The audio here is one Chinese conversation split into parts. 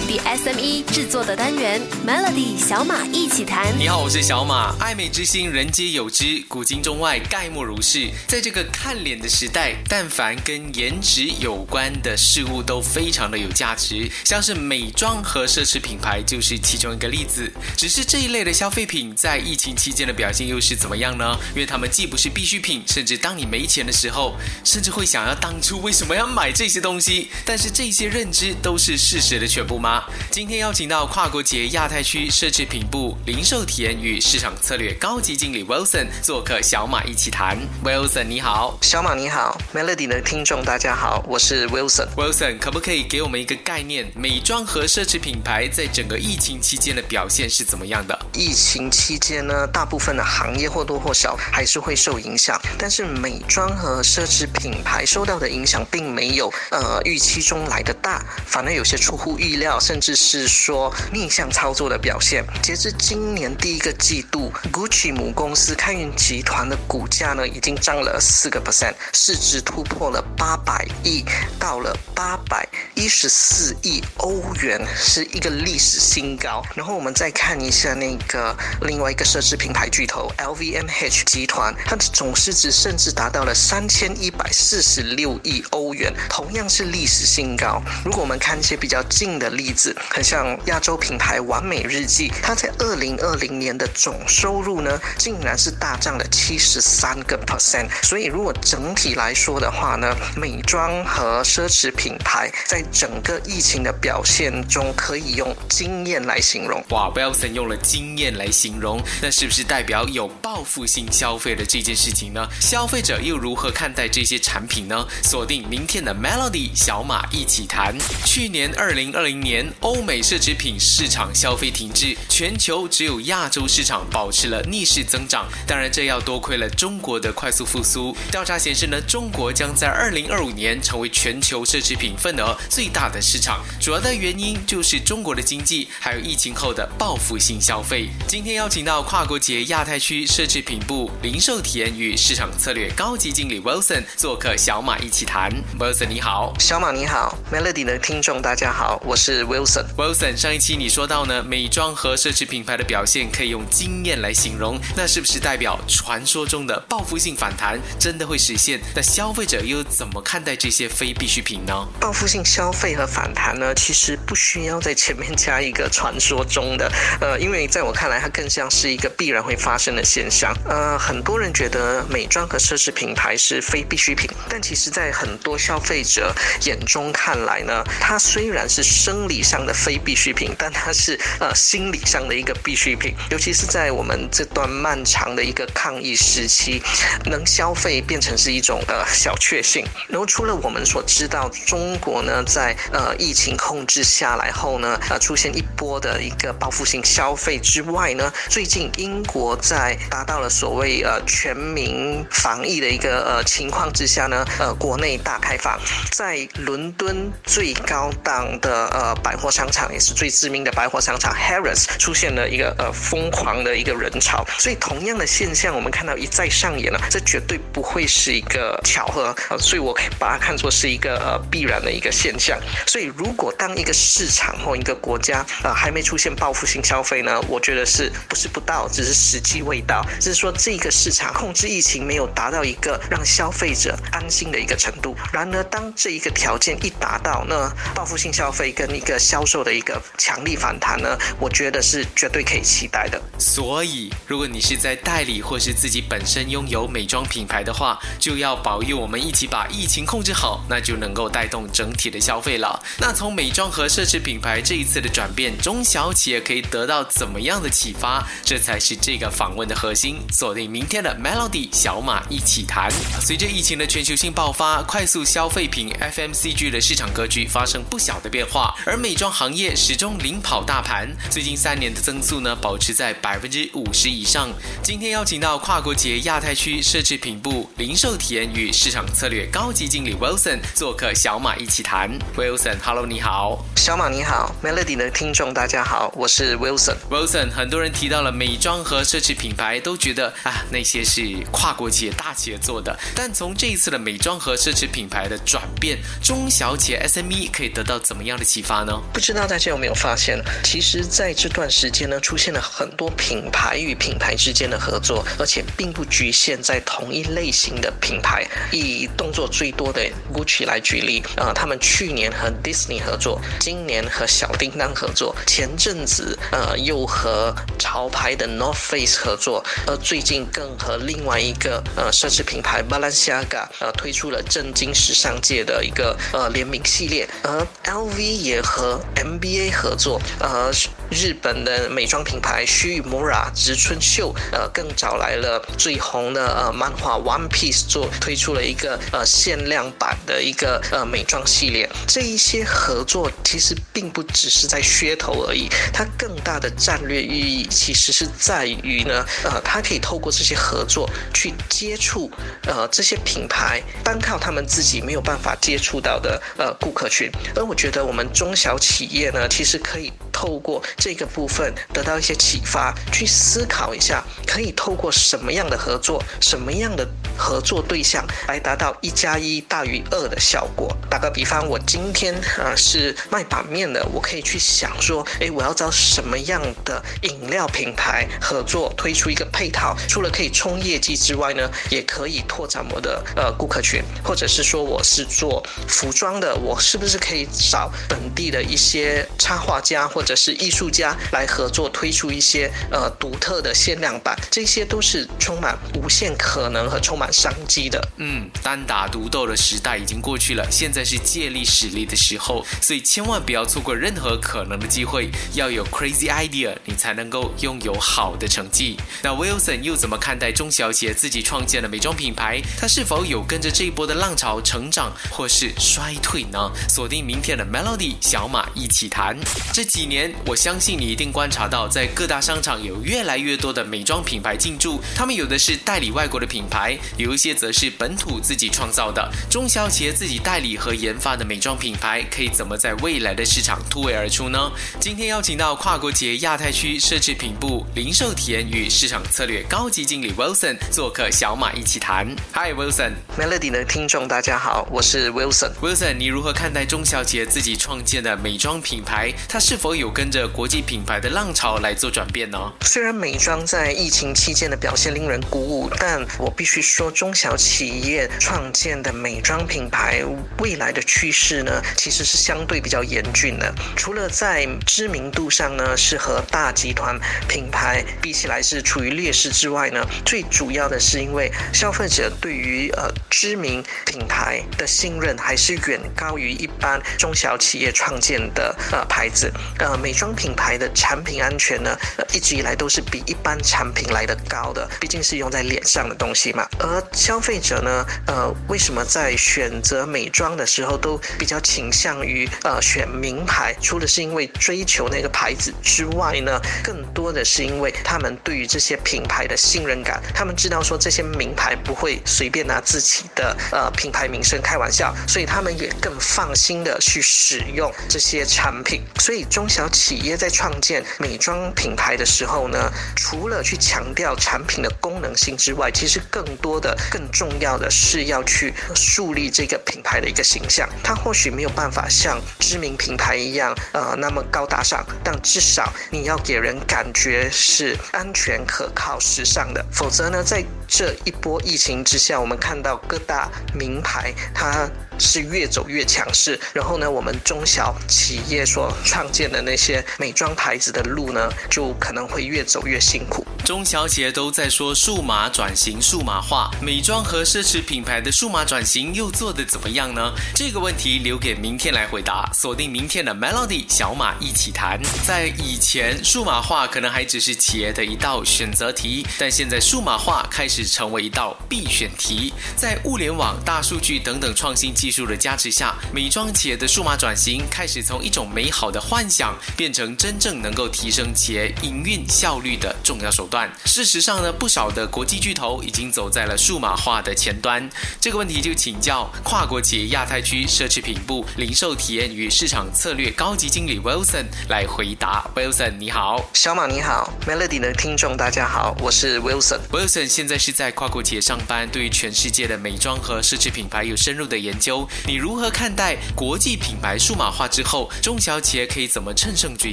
本地 SME 制作的单元 Melody 小马一起谈。你好，我是小马。爱美之心，人皆有之，古今中外，概莫如是。在这个看脸的时代，但凡跟颜值有关的事物都非常的有价值，像是美妆和奢侈品牌就是其中一个例子。只是这一类的消费品在疫情期间的表现又是怎么样呢？因为它们既不是必需品，甚至当你没钱的时候，甚至会想要当初为什么要买这些东西。但是这些认知都是事实的全部吗？今天邀请到跨国节亚太区奢侈品部零售体验与市场策略高级经理 Wilson 做客小马一起谈。Wilson 你好，小马你好，Melody 的听众大家好，我是 Wilson。Wilson 可不可以给我们一个概念，美妆和奢侈品牌在整个疫情期间的表现是怎么样的？疫情期间呢，大部分的行业或多或少还是会受影响，但是美妆和奢侈品牌受到的影响并没有呃预期中来的大，反而有些出乎意料，甚至是说逆向操作的表现。截至今年第一个季度，GUCCI 母公司开云集团的股价呢已经涨了四个 percent，市值突破了八百亿，到了八百一十四亿欧元，是一个历史新高。然后我们再看一下那个另外一个奢侈品牌巨头 LVMH 集团，它的总市值甚至达到了三千一百四十六亿欧元，同样是历史新高。如果我们看一些比较近的例子，很像亚洲品牌完美日记，它在二零二零年的总收入呢，竟然是大涨了七十三个 percent。所以如果整体来说的话呢，美妆和奢侈品牌在整个疫情的表现中，可以用惊艳来形容。哇，Wilson 用了惊艳来形容，那是不是代表有报复性消费的这件事情呢？消费者又如何看待这些产品呢？锁定明天的 Melody 小马一起谈。去年二零二零年，年欧美奢侈品市场消费停滞，全球只有亚洲市场保持了逆势增长。当然，这要多亏了中国的快速复苏。调查显示呢，中国将在二零二五年成为全球奢侈品份额最大的市场。主要的原因就是中国的经济还有疫情后的报复性消费。今天邀请到跨国企业亚太区奢侈品部零售体验与市场策略高级经理 Wilson 做客小马一起谈。Wilson 你好，小马你好，Melody 的听众大家好，我是 Wilson。Wilson，上一期你说到呢，美妆和奢侈品牌的表现可以用惊艳来形容，那是不是代表传说中的报复性反弹真的会实现？那消费者又怎么看待这些非必需品呢？报复性消费和反弹呢，其实不需要在前面加一个传说中的，呃，因为在我看来，它更像是一个必然会发生的现象。呃，很多人觉得美妆和奢侈品牌是非必需品，但其实，在很多消费者眼中看来呢，它虽然是生理上的非必需品，但它是呃心理上的一个必需品。尤其是在我们这段漫长的一个抗疫时期，能消费变成是一种呃小确幸。然后除了我们所知道，中国呢在呃疫情控制下来后呢，呃出现一波的一个报复性消费之外呢，最近英国在达到了所谓呃全民防疫的一个呃情况之下呢，呃国内大开放，在伦敦最高档的呃百货商场，也是最知名的百货商场 Harrods 出现了一个呃疯狂的一个人潮，所以同样的现象我们看到一再上演了，这绝对不会是一个巧合，呃，所以我把它看作是一个呃必然的一个现象。所以如果当一个市场或一个国家呃还没出现报复性消费呢，我觉得是不是不到，只是时机未到，只是说这个市场控制疫情没有达到一个让消费者安心的一个程度。然而当这一个条件一达到，那报复性消费跟一个销售的一个强力反弹呢，我觉得是绝对可以期待的。所以，如果你是在代理或是自己本身拥有美妆品牌的话，就要保佑我们一起把疫情控制好，那就能够带动整体的消费了。那从美妆和奢侈品牌这一次的转变，中小企业可以得到怎么样的启发？这才是这个访问的核心。锁定明天的 Melody 小马一起谈。随着疫情的全球性爆发，快速消费品 FMCG 的市场格局发生不小的变化，而美妆行业始终领跑大盘。最近三年的增速呢，保持在百分之五十以上。今天邀请到跨国企业亚太区奢侈品部零售体验与市场策略高级经理 Wilson 做客小马一起谈。Wilson，Hello，你好。小马你好，Melody 的听众大家好，我是 Wilson。Wilson，很多人提到了美妆和奢侈品牌，都觉得啊那些是跨国企业大企业做的。但从这一次的美妆和奢侈品牌的转变，中小企业 SME 可以得到怎么样的启发呢？不知道大家有没有发现，其实在这段时间呢，出现了很多品牌与品牌之间的合作，而且并不局限在同一类型的品牌。以动作最多的 Gucci 来举例，呃，他们去年和 Disney 合作，今年和小叮当合作，前阵子呃又和潮牌的 North Face 合作，而最近更和另外一个呃奢侈品牌 Balenciaga 呃推出了震惊时尚界的一个呃联名系列，而 LV 也和 MBA 合作，呃。日本的美妆品牌须臾 Mura 植村秀，呃，更找来了最红的呃漫画 One Piece 做推出了一个呃限量版的一个呃美妆系列。这一些合作其实并不只是在噱头而已，它更大的战略意义其实是在于呢，呃，它可以透过这些合作去接触呃这些品牌单靠他们自己没有办法接触到的呃顾客群。而我觉得我们中小企业呢，其实可以透过这个部分得到一些启发，去思考一下，可以透过什么样的合作，什么样的合作对象来达到一加一大于二的效果。打个比方，我今天啊是卖板面的，我可以去想说，哎，我要找什么样的饮料品牌合作，推出一个配套，除了可以冲业绩之外呢，也可以拓展我的呃顾客群，或者是说我是做服装的，我是不是可以找本地的一些插画家或者是艺术。家来合作推出一些呃独特的限量版，这些都是充满无限可能和充满商机的。嗯，单打独斗的时代已经过去了，现在是借力使力的时候，所以千万不要错过任何可能的机会，要有 crazy idea，你才能够拥有好的成绩。那 Wilson 又怎么看待中小企业自己创建的美妆品牌？他是否有跟着这一波的浪潮成长，或是衰退呢？锁定明天的 Melody 小马一起谈。这几年，我相信你一定观察到，在各大商场有越来越多的美妆品牌进驻。他们有的是代理外国的品牌，有一些则是本土自己创造的。中小企业自己代理和研发的美妆品牌，可以怎么在未来的市场突围而出呢？今天邀请到跨国企业亚太区奢侈品部零售体验与市场策略高级经理 Wilson 做客小马一起谈。Hi Wilson，Melody 的听众大家好，我是 Wilson。Wilson，你如何看待中小企业自己创建的美妆品牌？它是否有跟着国际品牌的浪潮来做转变呢？虽然美妆在疫情期间的表现令人鼓舞，但我必须说，中小企业创建的美妆品牌未来的趋势呢，其实是相对比较严峻的。除了在知名度上呢，是和大集团品牌比起来是处于劣势之外呢，最主要的是因为消费者对于呃知名品牌的信任还是远高于一般中小企业创建的呃牌子。呃，美妆品牌牌的。产品安全呢，一直以来都是比一般产品来的高的，毕竟是用在脸上的东西嘛。而消费者呢，呃，为什么在选择美妆的时候都比较倾向于呃选名牌？除了是因为追求那个牌子之外呢，更多的是因为他们对于这些品牌的信任感，他们知道说这些名牌不会随便拿自己的呃品牌名声开玩笑，所以他们也更放心的去使用这些产品。所以中小企业在创建。美妆品牌的时候呢，除了去强调产品的功能性之外，其实更多的、更重要的是要去树立这个品牌的一个形象。它或许没有办法像知名品牌一样，呃，那么高大上，但至少你要给人感觉是安全、可靠、时尚的。否则呢，在这一波疫情之下，我们看到各大名牌它。是越走越强势，然后呢，我们中小企业所创建的那些美妆牌子的路呢，就可能会越走越辛苦。中小企业都在说数码转型、数码化，美妆和奢侈品牌的数码转型又做得怎么样呢？这个问题留给明天来回答。锁定明天的 Melody 小马一起谈。在以前，数码化可能还只是企业的一道选择题，但现在数码化开始成为一道必选题。在物联网、大数据等等创新技技术的加持下，美妆企业的数码转型开始从一种美好的幻想，变成真正能够提升企业营运效率的重要手段。事实上呢，不少的国际巨头已经走在了数码化的前端。这个问题就请教跨国企业亚太区奢侈品部零售体验与市场策略高级经理 Wilson 来回答。Wilson 你好，小马你好，Melody 的听众大家好，我是 Wilson。Wilson 现在是在跨国企业上班，对于全世界的美妆和奢侈品牌有深入的研究，你如何看待国际品牌数码化之后，中小企业可以怎么乘胜追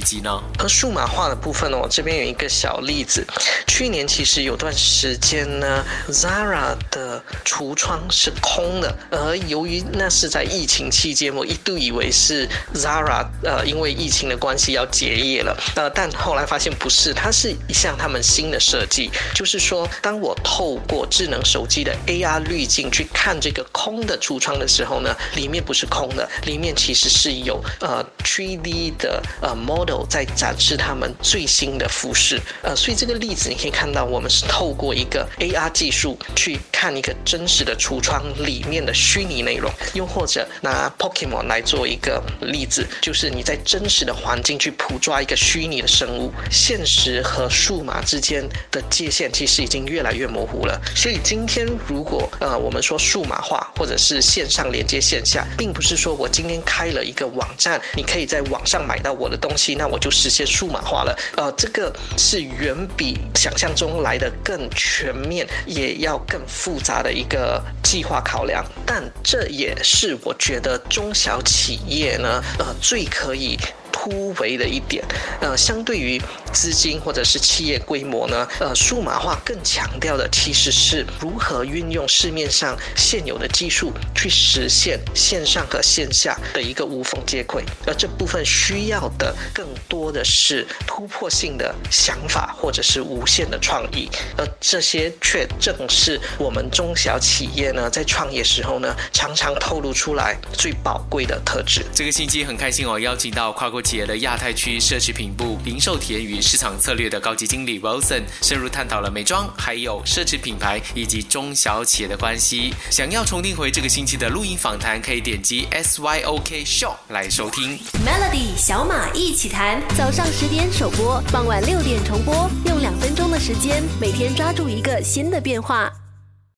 击呢？和数码化的部分呢，我这边有一个小例子。去年其实有段时间呢，Zara 的橱窗是空的，而由于那是在疫情期间，我一度以为是 Zara 呃因为疫情的关系要结业了，呃，但后来发现不是，它是一项他们新的设计，就是说，当我透透过智能手机的 AR 滤镜去看这个空的橱窗的时候呢，里面不是空的，里面其实是有呃 3D 的呃 model 在展示他们最新的服饰，呃，所以这个例子你可以看到，我们是透过一个 AR 技术去看一个真实的橱窗里面的虚拟内容，又或者拿 Pokemon 来做一个例子，就是你在真实的环境去捕抓一个虚拟的生物，现实和数码之间的界限其实已经越来越模糊。了。所以今天如果呃我们说数码化或者是线上连接线下，并不是说我今天开了一个网站，你可以在网上买到我的东西，那我就实现数码化了。呃，这个是远比想象中来的更全面，也要更复杂的一个计划考量。但这也是我觉得中小企业呢，呃，最可以。突围的一点，呃，相对于资金或者是企业规模呢，呃，数码化更强调的其实是如何运用市面上现有的技术去实现线上和线下的一个无缝接轨，而这部分需要的更多的是突破性的想法或者是无限的创意，而这些却正是我们中小企业呢在创业时候呢常常透露出来最宝贵的特质。这个星期很开心哦，邀请到跨国。企业的亚太区奢侈品部零售体验与市场策略的高级经理 Wilson 深入探讨了美妆、还有奢侈品牌以及中小企业的关系。想要重听回这个星期的录音访谈，可以点击 SYOK Show 来收听。Melody 小马一起谈，早上十点首播，傍晚六点重播，用两分钟的时间，每天抓住一个新的变化。